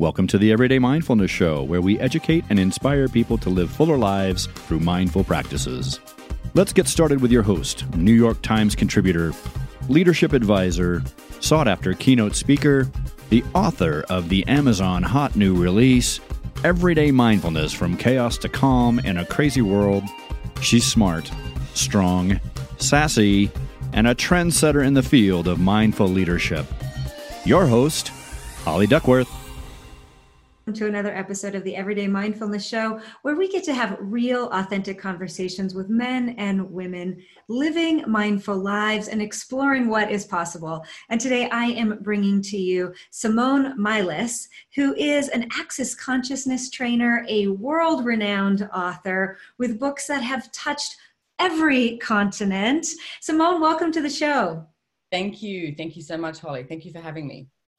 Welcome to the Everyday Mindfulness Show, where we educate and inspire people to live fuller lives through mindful practices. Let's get started with your host, New York Times contributor, leadership advisor, sought after keynote speaker, the author of the Amazon hot new release, Everyday Mindfulness from Chaos to Calm in a Crazy World. She's smart, strong, sassy, and a trendsetter in the field of mindful leadership. Your host, Holly Duckworth to another episode of the Everyday Mindfulness Show, where we get to have real, authentic conversations with men and women living mindful lives and exploring what is possible. And today I am bringing to you Simone Milasas, who is an Access Consciousness trainer, a world renowned author with books that have touched every continent. Simone, welcome to the show. Thank you. Thank you so much, Holly. Thank you for having me.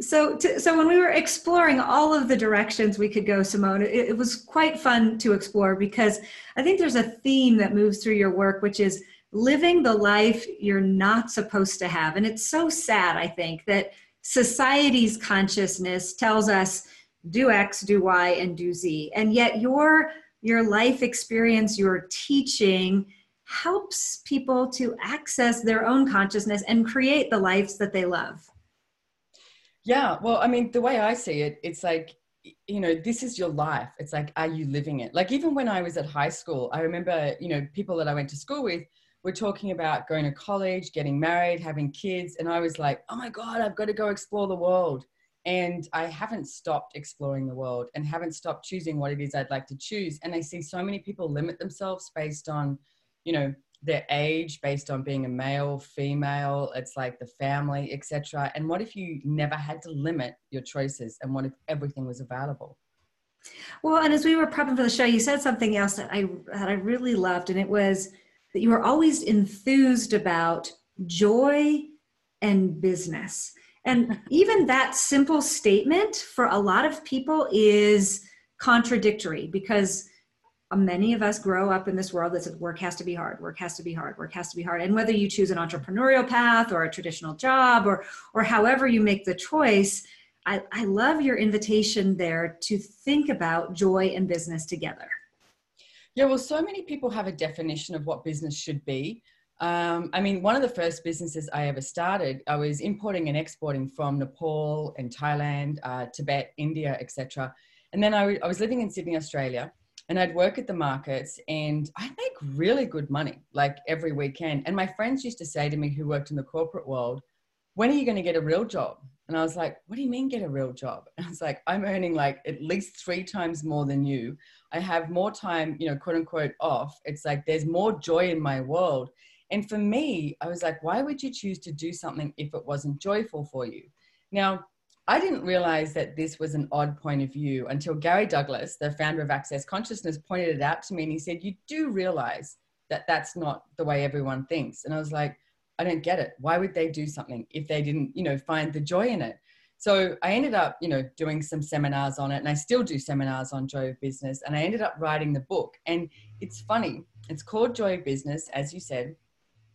So, to, so when we were exploring all of the directions we could go, Simone, it, it was quite fun to explore because I think there's a theme that moves through your work, which is living the life you're not supposed to have. And it's so sad, I think, that society's consciousness tells us do X, do Y, and do Z. And yet your your life experience, your teaching helps people to access their own consciousness and create the lives that they love. Yeah, well, I mean, the way I see it, it's like, you know, this is your life. It's like, are you living it? Like, even when I was at high school, I remember, you know, people that I went to school with were talking about going to college, getting married, having kids. And I was like, oh my God, I've got to go explore the world. And I haven't stopped exploring the world and haven't stopped choosing what it is I'd like to choose. And I see so many people limit themselves based on, you know, their age based on being a male female it's like the family etc and what if you never had to limit your choices and what if everything was available? Well and as we were prepping for the show you said something else that i that i really loved and it was that you were always enthused about joy and business. And even that simple statement for a lot of people is contradictory because many of us grow up in this world that says work has to be hard work has to be hard work has to be hard. And whether you choose an entrepreneurial path or a traditional job or or however you make the choice i, I love your invitation there to think about joy and business together. Yeah well so many people have a definition of what business should be. Um, I mean, one of the first businesses I ever started, I was importing and exporting from Nepal and Thailand, uh, Tibet, India, etc. And then I was living in Sydney, Australia, and I'd work at the markets and I make really good money like every weekend. And my friends used to say to me who worked in the corporate world, when are you going to get a real job? And I was like, what do you mean get a real job? And I was like, I'm earning like at least three times more than you. I have more time, you know, quote unquote off. It's like there's more joy in my world. And for me, I was like, why would you choose to do something if it wasn't joyful for you? Now, I didn't realize that this was an odd point of view until Gary Douglas, the founder of Access Consciousness, pointed it out to me and he said, You do realize that that's not the way everyone thinks. And I was like, I don't get it. Why would they do something if they didn't, you know, find the joy in it? So I ended up, you know, doing some seminars on it and I still do seminars on joy of business. And I ended up writing the book. And it's funny, it's called Joy of Business, as you said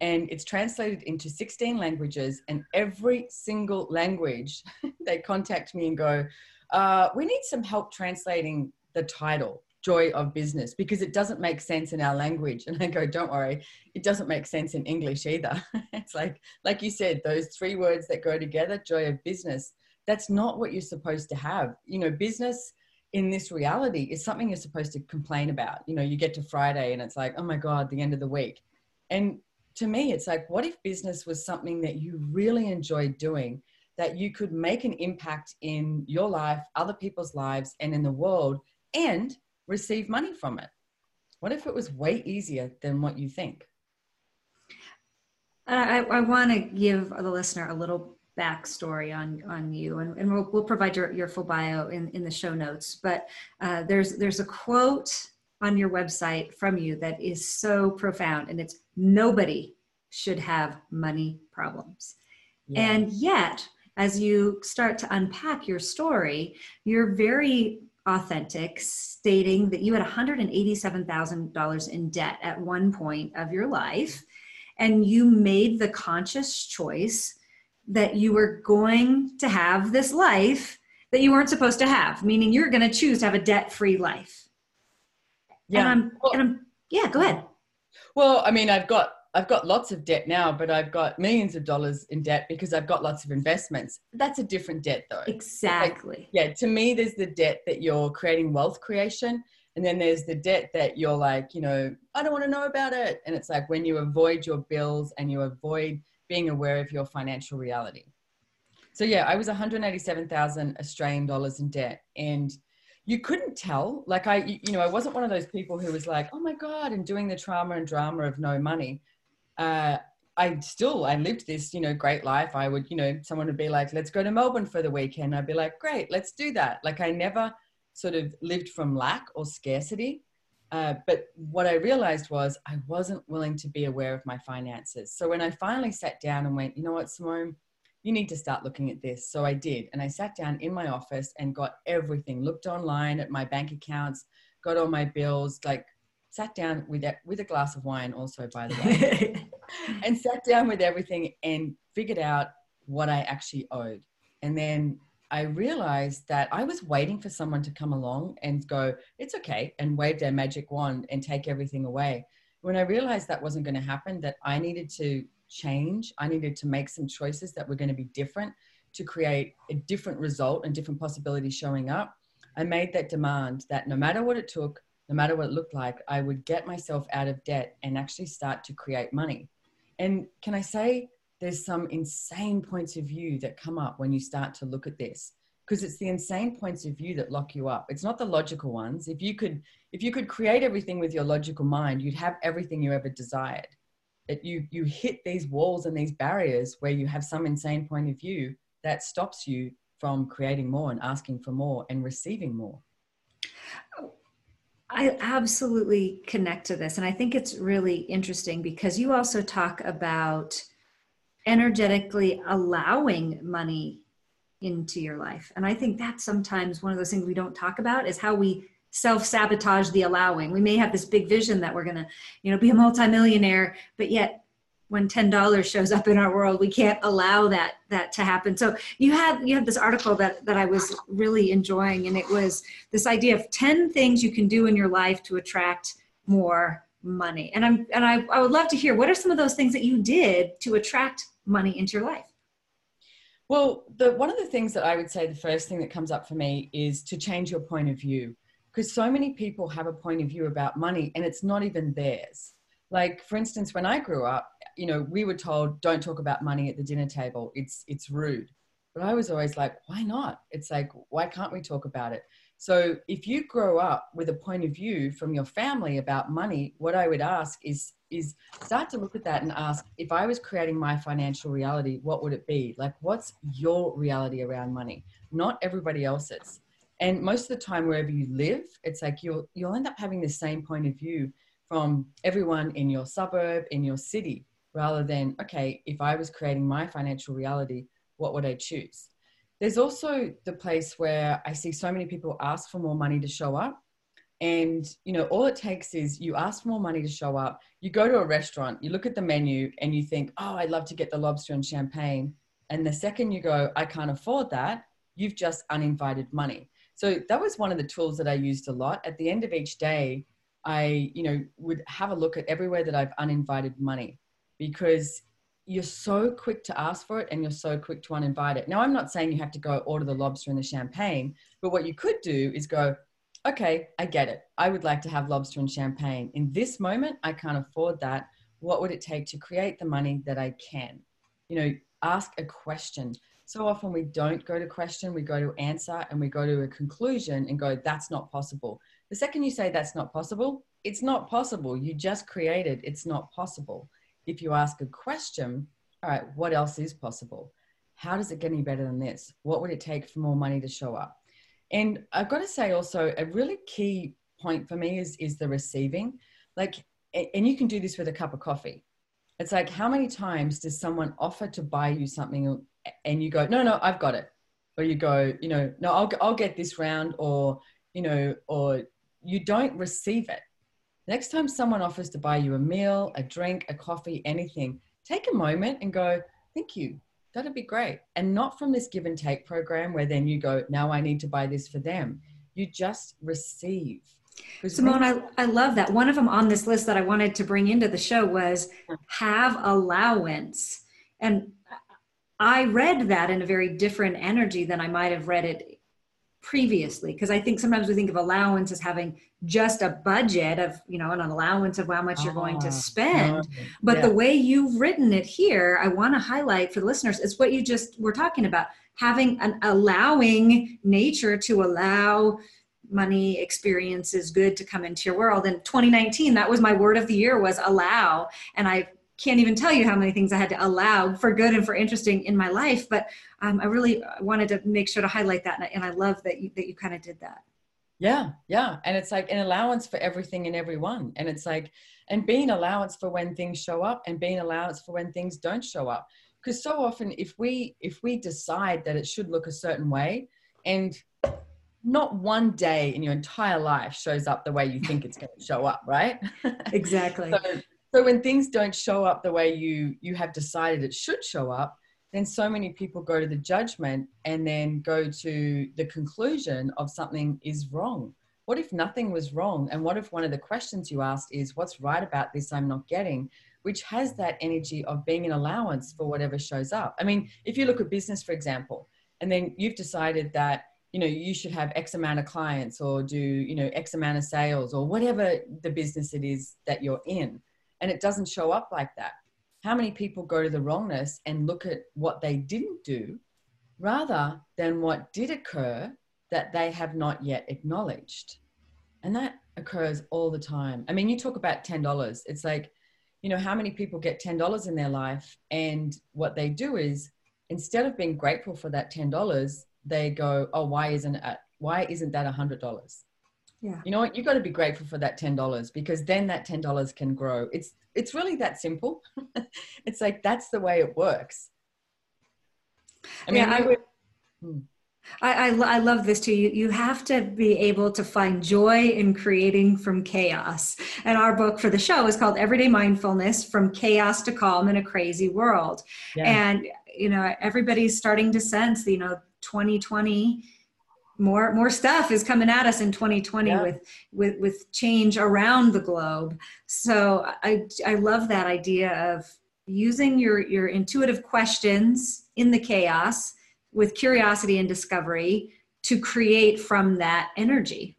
and it's translated into 16 languages and every single language they contact me and go uh, we need some help translating the title joy of business because it doesn't make sense in our language. And I go, don't worry, it doesn't make sense in English either. it's like, like you said, those three words that go together, joy of business, that's not what you're supposed to have. You know, business in this reality is something you're supposed to complain about. You know, you get to Friday and it's like, oh my God, the end of the week. And to me, it's like, what if business was something that you really enjoyed doing, that you could make an impact in your life, other people's lives, and in the world, and receive money from it? What if it was way easier than what you think? I, I want to give the listener a little backstory on on you, and, and we'll, we'll provide your, your full bio in, in the show notes. But uh, there's there's a quote on your website from you that is so profound, and it's nobody should have money problems, yeah. and yet as you start to unpack your story, you're very authentic, stating that you had $187,000 in debt at one point of your life, and you made the conscious choice that you were going to have this life that you weren't supposed to have, meaning you're going to choose to have a debt free life. Yeah. And I'm, well, and I'm, yeah, go ahead. Well, I mean, I've got I've got lots of debt now, but I've got millions of dollars in debt because I've got lots of investments. That's a different debt, though. Exactly. Like, yeah, to me, there's the debt that you're creating wealth creation. And then there's the debt that you're like, you know, I don't want to know about it. And it's like when you avoid your bills and you avoid being aware of your financial reality. So, yeah, I was 187,000 Australian dollars in debt. And you couldn't tell. Like, I, you know, I wasn't one of those people who was like, oh my God, and doing the trauma and drama of no money uh, I still I lived this you know great life. I would you know someone would be like, let's go to Melbourne for the weekend. I'd be like, great, let's do that. Like I never sort of lived from lack or scarcity. Uh, but what I realized was I wasn't willing to be aware of my finances. So when I finally sat down and went, you know what, Simone, you need to start looking at this. So I did. And I sat down in my office and got everything, looked online at my bank accounts, got all my bills, like sat down with that with a glass of wine also by the way and sat down with everything and figured out what i actually owed and then i realized that i was waiting for someone to come along and go it's okay and wave their magic wand and take everything away when i realized that wasn't going to happen that i needed to change. I needed to make some choices that were going to be different to create a different result and different possibilities showing up. I made that demand that no matter what it took no matter what it looked like, I would get myself out of debt and actually start to create money. And can I say, there's some insane points of view that come up when you start to look at this? Because it's the insane points of view that lock you up. It's not the logical ones. If you could if you could create everything with your logical mind you'd have everything you ever desired that you you hit these walls and these barriers where you have some insane point of view that stops you from creating more and asking for more and receiving more I absolutely connect to this. And I think it's really interesting because you also talk about energetically allowing money into your life. And I think that's sometimes one of those things we don't talk about is how we self sabotage the allowing. We may have this big vision that we're going to, you know, be a multimillionaire, but yet when $10 shows up in our world we can't allow that that to happen. So you had you had this article that that i was really enjoying and it was this idea of 10 things you can do in your life to attract more money. And i'm and i, I would love to hear what are some of those things that you did to attract money into your life? Well the one of the things that i would say the first thing that comes up for me is to change your point of view because so many people have a point of view about money and it's not even theirs. Like for instance when i grew up you know we were told don't talk about money at the dinner table. It's it's rude. But i was always like why not? It's like why can't we talk about it? So if you grow up with a point of view from your family about money what i would ask is is start to look at that and ask if i was creating my financial reality what would it be? Like what's your reality around money? Not everybody else's and most of the time wherever you live it's like you'll you'll end up having the same point of view from everyone in your suburb, in your city, rather than, okay, if I was creating my financial reality, what would I choose? There's also the place where I see so many people ask for more money to show up. And, you know, all it takes is you ask for more money to show up. You go to a restaurant, you look at the menu and you think, oh, I'd love to get the lobster and champagne. And the second you go, I can't afford that, you've just uninvited money. So that was one of the tools that I used a lot. At the end of each day, I, you know, would have a look at everywhere that I've uninvited money because you're so quick to ask for it and you're so quick to uninvite it. Now, I'm not saying you have to go order the lobster and the champagne, but what you could do is go, okay, I get it. I would like to have lobster and champagne. In this moment, I can't afford that. What would it take to create the money that I can? You know, ask a question. So often we don't go to question, we go to answer and we go to a conclusion and go, that's not possible. The second you say that's not possible, it's not possible. You just created it's not possible if you ask a question, all right, what else is possible? How does it get any better than this? What would it take for more money to show up? And I've got to say also a really key point for me is is the receiving. Like and you can do this with a cup of coffee. It's like how many times does someone offer to buy you something and you go, "No, no, I've got it." Or you go, you know, "No, I'll I'll get this round," or you know, or you don't receive it. Next time someone offers to buy you a meal, a drink, a coffee, anything, take a moment and go, thank you. That'd be great. And not from this give and take program where then you go, now I need to buy this for them. You just receive. Simone, I, I love that. One of them on this list that I wanted to bring into the show was have allowance. And I read that in a very different energy than I might have read it previously because i think sometimes we think of allowance as having just a budget of you know an allowance of how much you're going to ah, spend. but yeah. the way you've written it here i want to highlight for the listeners is what you just were talking about having an allowing nature to allow money experiences good to come into your world. In 2019 that was my word of the year was allow. And i can't even tell you how many things I had to allow for good and for interesting in my life. But um, I really wanted to make sure to highlight that, and I, and I love that you that you kind of did that. Yeah, yeah, and it's like an allowance for everything and everyone, and it's like and being allowance for when things show up, and being allowance for when things don't show up. Because so often, if we if we decide that it should look a certain way, and not one day in your entire life shows up the way you think it's going to show up, right? Exactly. so, so when things don't show up the way you you have decided it should show up then so many people go to the judgment and then go to the conclusion of something is wrong. What if nothing was wrong? And what if one of the questions you asked is what's right about this i'm not getting? which has that energy of being an allowance for whatever shows up. I mean if you look at business for example and then you've decided that you know you should have x amount of clients or do you know x amount of sales or whatever the business it is that you're in and it doesn't show up like that. How many people go to the wrongness and look at what they didn't do rather than what did occur that they have not yet acknowledged? And that occurs all the time. I mean, you talk about $10. It's like, you know, how many people get $10 in their life and what they do is instead of being grateful for that $10, they go, oh, why isn't it, why isn't that $100? Yeah you know what You've got to be grateful for that $10 because then that $10 can grow it's it's really that simple it's like that's the way it works i mean yeah, I, would, hmm. I, I, I, love this too. You, you have to be able to find joy in creating from chaos. And our book for the show is called Everyday Mindfulness From Chaos to Calm in a Crazy World. Yeah. And, you know, everybody's starting to sense, you know, 2020 more more stuff is coming at us in 2020 yeah. with with with change around the globe. So i i love that idea of using your your intuitive questions in the chaos with curiosity and discovery to create from that energy.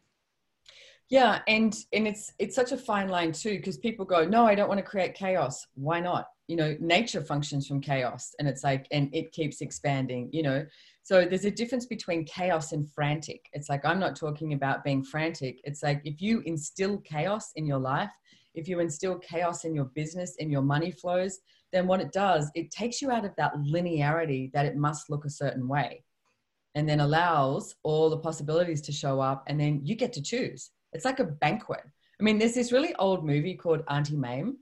Yeah and and it's it's such a fine line too because people go no i don't want to create chaos. Why not? You know nature functions from chaos and it's like and it keeps expanding you know so there's a difference between chaos and frantic. It's like, I'm not talking about being frantic. It's like if you instill chaos in your life, if you instill chaos in your business, in your money flows, then what it does, it takes you out of that linearity that it must look a certain way and then allows all the possibilities to show up and then you get to choose. It's like a banquet. I mean, there's this really old movie called Auntie Mame,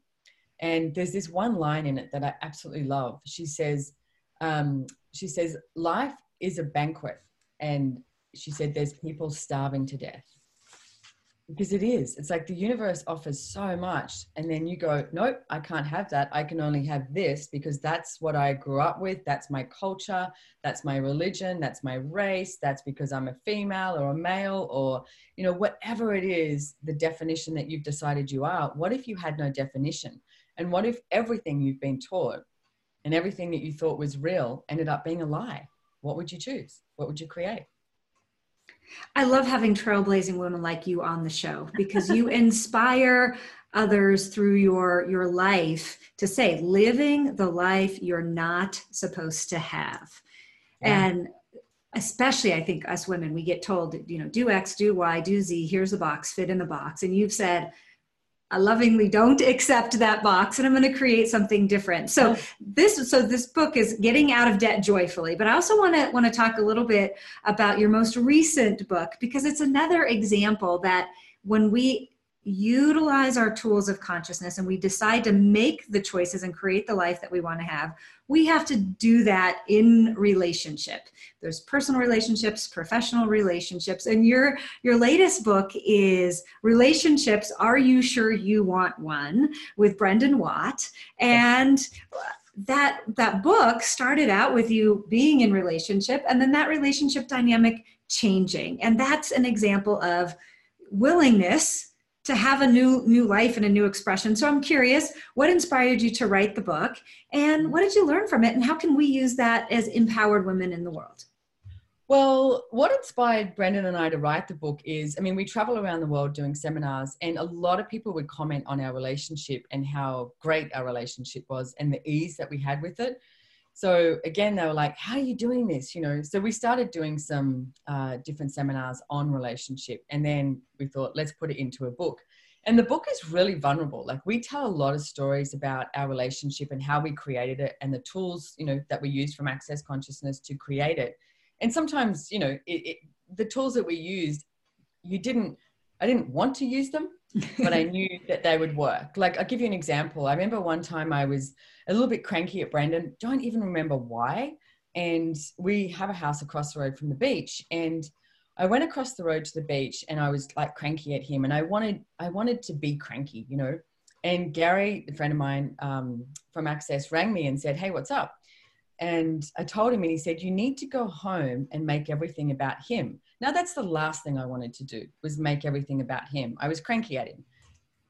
and there's this one line in it that I absolutely love. She says, um, she says, life is a banquet. And she said, There's people starving to death. because it is. It's like the universe offers so much and then you go nope i can't have that. I can only have this because that's what i grew up with. That's my culture. That's my religion. That's my race. That's because i'm a female or a male or you know whatever it is the definition that you've decided you are. What if you had no definition? And what if everything you've been taught and everything that you thought was real ended up being a lie what would you choose what would you create I love having trailblazing women like you on the show because you inspire others through your your life to say living the life you're not supposed to have. Yeah. And especially I think us women we get told, you know, do X, do Y, do Z, here's the box, fit in the box. And you've said I lovingly don't accept that box and I'm going to create something different. So this so this book is getting out of debt joyfully, but I also want to want to talk a little bit about your most recent book because it's another example that when we utilize our tools of consciousness and we decide to make the choices and create the life that we want to have, we have to do that in relationship. There's personal relationships, professional relationships, and your your latest book is Relationships Are You Sure You Want One with Brendan Watt and that that book started out with you being in relationship and then that relationship dynamic changing and that's an example of willingness to have a new new life and a new expression. So i'm curious what inspired you to write the book? And what did you learn from it? And how can we use that as empowered women in the world? Well, what inspired Brendan and I to write the book is I mean, we travel around the world doing seminars, and a lot of people would comment on our relationship and how great our relationship was and the ease that we had with it so again they were like how are you doing this? You know so we started doing some uh, different seminars on relationship and then we thought let's put it into a book. And the book is really vulnerable. Like we tell a lot of stories about our relationship and how we created it and the tools you know that we use from access consciousness to create it. And sometimes you know it, it, the tools that we used you didn't i didn't want to use them but I knew that they would work. Like, I'll give you an example. I remember one time I was a little bit cranky at Brendan, don't even remember why. And we have a house across the road from the beach. And I went across the road to the beach and I was like cranky at him. And I wanted, I wanted to be cranky, you know. And Gary, a friend of mine um, from Access, rang me and said, Hey, what's up? And I told him, and he said, You need to go home and make everything about him. Now, that's the last thing I wanted to do was make everything about him. I was cranky at him.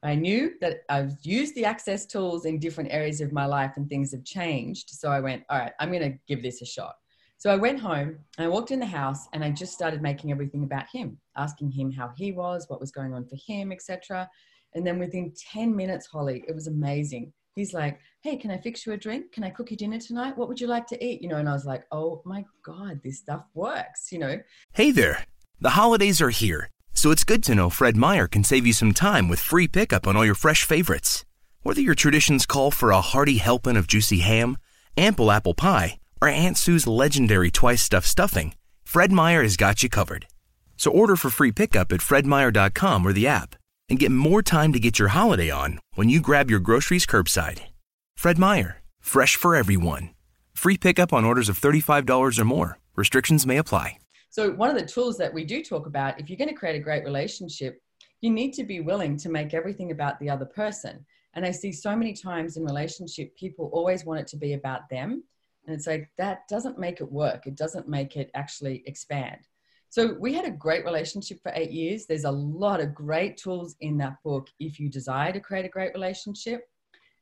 I knew that I've used the access tools in different areas of my life and things have changed. So I went, all right, I'm going to give this a shot. So I went home and I walked in the house and I just started making everything about him, asking him how he was, what was going on for him, etc. And then within 10 minutes, Holly, it was amazing. He's like, hey, can I fix you a drink? Can I cook you dinner tonight? What would you like to eat? You know, and I was like, oh my God, this stuff works, you know. Hey there. The holidays are here, so it's good to know Fred Meyer can save you some time with free pickup on all your fresh favorites. Whether your traditions call for a hearty helping of juicy ham, ample apple pie, or Aunt Sue's legendary twice stuffed stuffing, Fred Meyer has got you covered. So order for free pickup at fredmeyer.com or the app and get more time to get your holiday on when you grab your groceries curbside. Fred Meyer, fresh for everyone. Free pickup on orders of $35 or more. Restrictions may apply. So, one of the tools that we do talk about, if you're going to create a great relationship, you need to be willing to make everything about the other person. And I see so many times in relationship, people always want it to be about them. And it's like, that doesn't make it work. It doesn't make it actually expand. So we had a great relationship for eight years. There's a lot of great tools in that book if you desire to create a great relationship.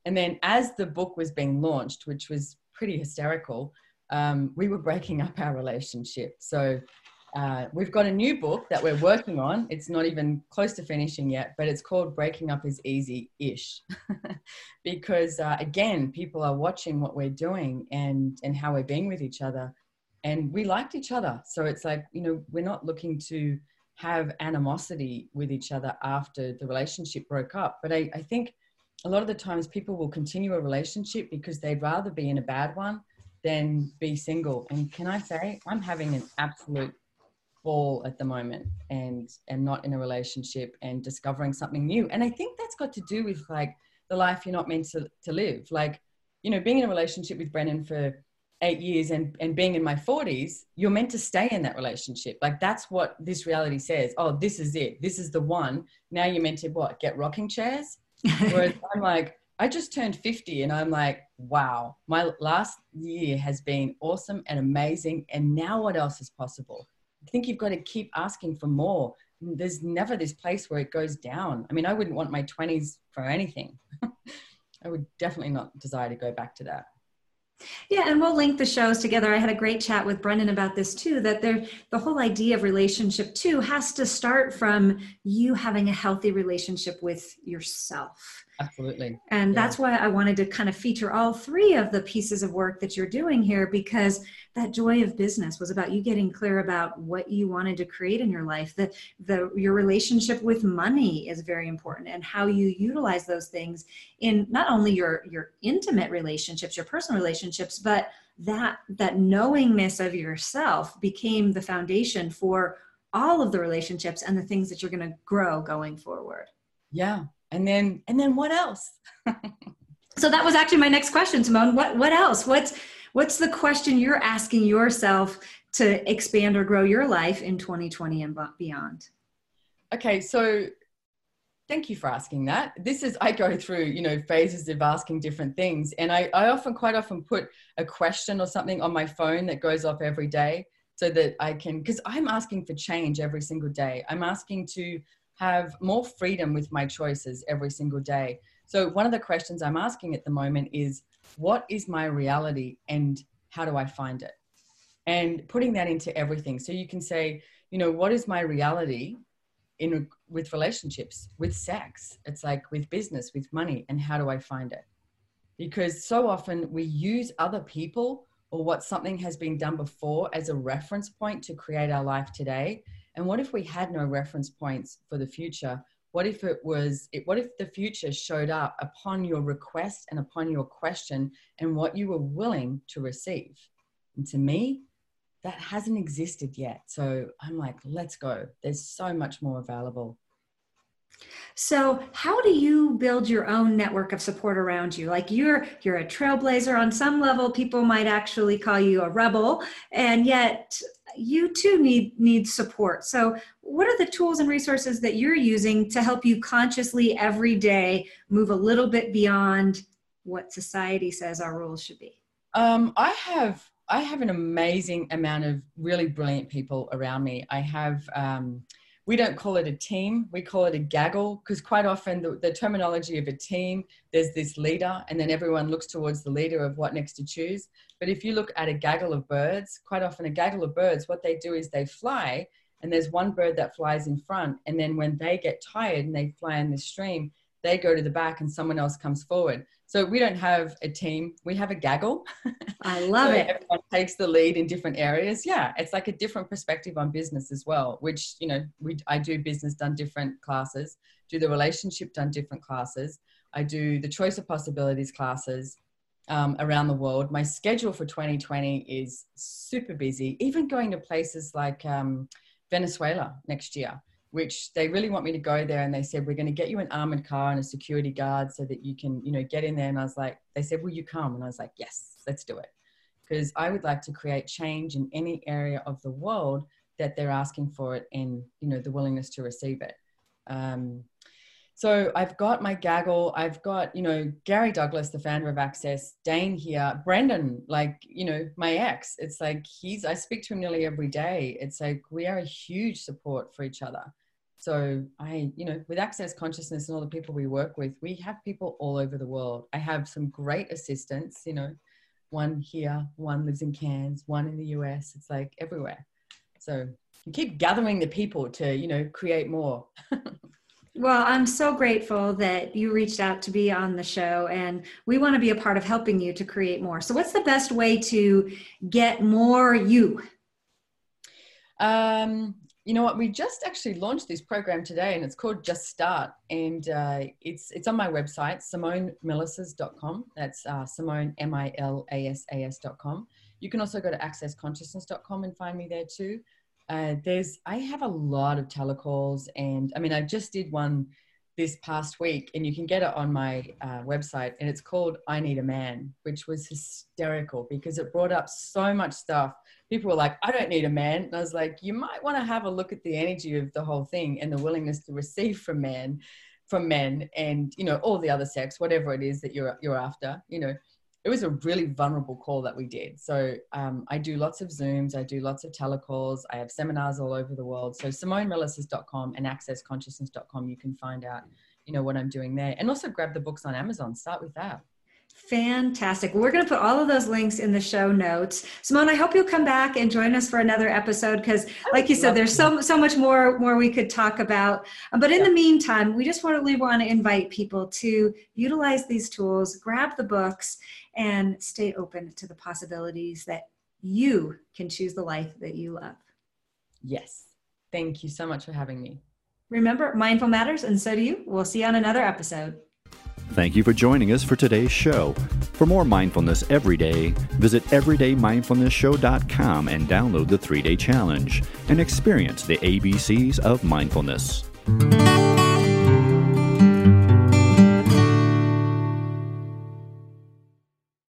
And then as the book was being launched, which was pretty hysterical, um, we were breaking up our relationship. So uh, we've got a new book that we're working on. It's not even close to finishing yet, but it's called Breaking Up is Easy ish. because uh, again, people are watching what we're doing and, and how we're being with each other and we liked each other. So it's like, you know, we're not looking to have animosity with each other after the relationship broke up. But I, I think a lot of the times people will continue a relationship because they'd rather be in a bad one than be single. And can I say, I'm having an absolute ball at the moment and am not in a relationship and discovering something new. And I think that's got to do with like the life you're not meant to, to live. Like, you know, being in a relationship with Brendan for eight years and, and being in my 40s, you're meant to stay in that relationship. Like that's what this reality says. Oh, this is it. This is the one. Now you're meant to what? Get rocking chairs? Whereas I'm like, I just turned 50 and I'm like, wow, my last year has been awesome and amazing. And now what else is possible? I think you've got to keep asking for more. There's never this place where it goes down. I mean, I wouldn't want my 20s for anything. I would definitely not desire to go back to that. Yeah, and we'll link the shows together. I had a great chat with Brendan about this too. That there, the whole idea of relationship too has to start from you having a healthy relationship with yourself. Absolutely. And Yeah. that's why I wanted to kind of feature all three of the pieces of work that you're doing here because that joy of business was about you getting clear about what you wanted to create in your life. That the your relationship with money is very important and how you utilize those things in not only your your intimate relationships, your personal relationships, but that that knowingness of yourself became the foundation for all of the relationships and the things that you're going to grow going forward. Yeah. And then, and then what else? So that was actually my next question, Simone. What what else? What's what's the question you're asking yourself to expand or grow your life in 2020 and beyond? Okay, so thank you for asking that. This is I go through, you know, phases of asking different things. And I, I often quite often put a question or something on my phone that goes off every day so that I can because I'm asking for change every single day. I'm asking to have more freedom with my choices every single day. So one of the questions I'm asking at the moment is what is my reality and how do I find it? And putting that into everything. So you can say, you know, what is my reality in with relationships, with sex? It's like with business, with money, and how do I find it? Because so often we use other people or what something has been done before as a reference point to create our life today. And what if we had no reference points for the future? What if it was, it, what if the future showed up upon your request and upon your question and what you were willing to receive? And to me, that hasn't existed yet. So I'm like, let's go. There's so much more available. So, how do you build your own network of support around you? Like you're you're a trailblazer on some level, people might actually call you a rebel, and yet you too need need support. So, what are the tools and resources that you're using to help you consciously every day move a little bit beyond what society says our rules should be? Um, I have I have an amazing amount of really brilliant people around me. I have um, we don't call it a team, we call it a gaggle because quite often the, the terminology of a team, there's this leader, and then everyone looks towards the leader of what next to choose. But if you look at a gaggle of birds, quite often a gaggle of birds, what they do is they fly, and there's one bird that flies in front, and then when they get tired and they fly in the stream, they go to the back and someone else comes forward. So we don't have a team, we have a gaggle. I love So it. Everyone takes the lead in different areas. Yeah, it's like a different perspective on business as well. Which you know, we I do business done different classes, do the relationship done different classes. I do the choice of possibilities classes um, around the world. My schedule for 2020 is super busy. Even going to places like um, Venezuela next year which they really want me to go there and they said we're going to get you an armored car and a security guard so that you can you know get in there. And i was like they said will you come? And i was like yes let's do it. Because i would like to create change in any area of the world that they're asking for it and you know the willingness to receive it. Um, so i've got my gaggle i've got you know gary douglas the founder of access Dain Heer brendan like you know my ex. It's like he's i speak to him nearly every day. It's like we are a huge support for each other so I, you know, with Access Consciousness and all the people we work with, we have people all over the world. I have some great assistants, you know, one here, one lives in Cairns, one in the US. It's like everywhere. So you keep gathering the people to, you know, create more. Well, I'm so grateful that you reached out to be on the show, and we want to be a part of helping you to create more. So, what's the best way to get more you? Um, you know what? We just actually launched this program today, and it's called Just Start, and uh, it's it's on my website, SimoneMilasas.com. That's uh, Simone M I L A S A S.com. You can also go to accessconsciousness.com and find me there too. Uh, there's I have a lot of telecalls, and I mean I just did one this past week, and you can get it on my uh, website, and it's called I Need a Man, which was hysterical because it brought up so much stuff. People were like, I don't need a man. And I was like, you might want to have a look at the energy of the whole thing and the willingness to receive from men, from men, and you know, all the other sex, whatever it is that you're you're after, you know it was a really vulnerable call that we did. So um, I do lots of Zooms, I do lots of telecalls, I have seminars all over the world. So SimoneMilasas.com and AccessConsciousness.com, you can find out, you know, what I'm doing there. And also grab the books on Amazon. Start with that. Fantastic. We're going to put all of those links in the show notes. Simone, I hope you'll come back and join us for another episode because, like you said, there's so so much more more we could talk about. But in yeah. the meantime, we just want to want to invite people to utilize these tools, grab the books, and stay open to the possibilities that you can choose the life that you love. Yes. Thank you so much for having me. Remember, mindful matters, and so do you. We'll see you on another episode. Thank you for joining us for today's show. For more mindfulness every day, visit everydaymindfulnessshow.com and download the three day challenge and experience the ABCs of mindfulness.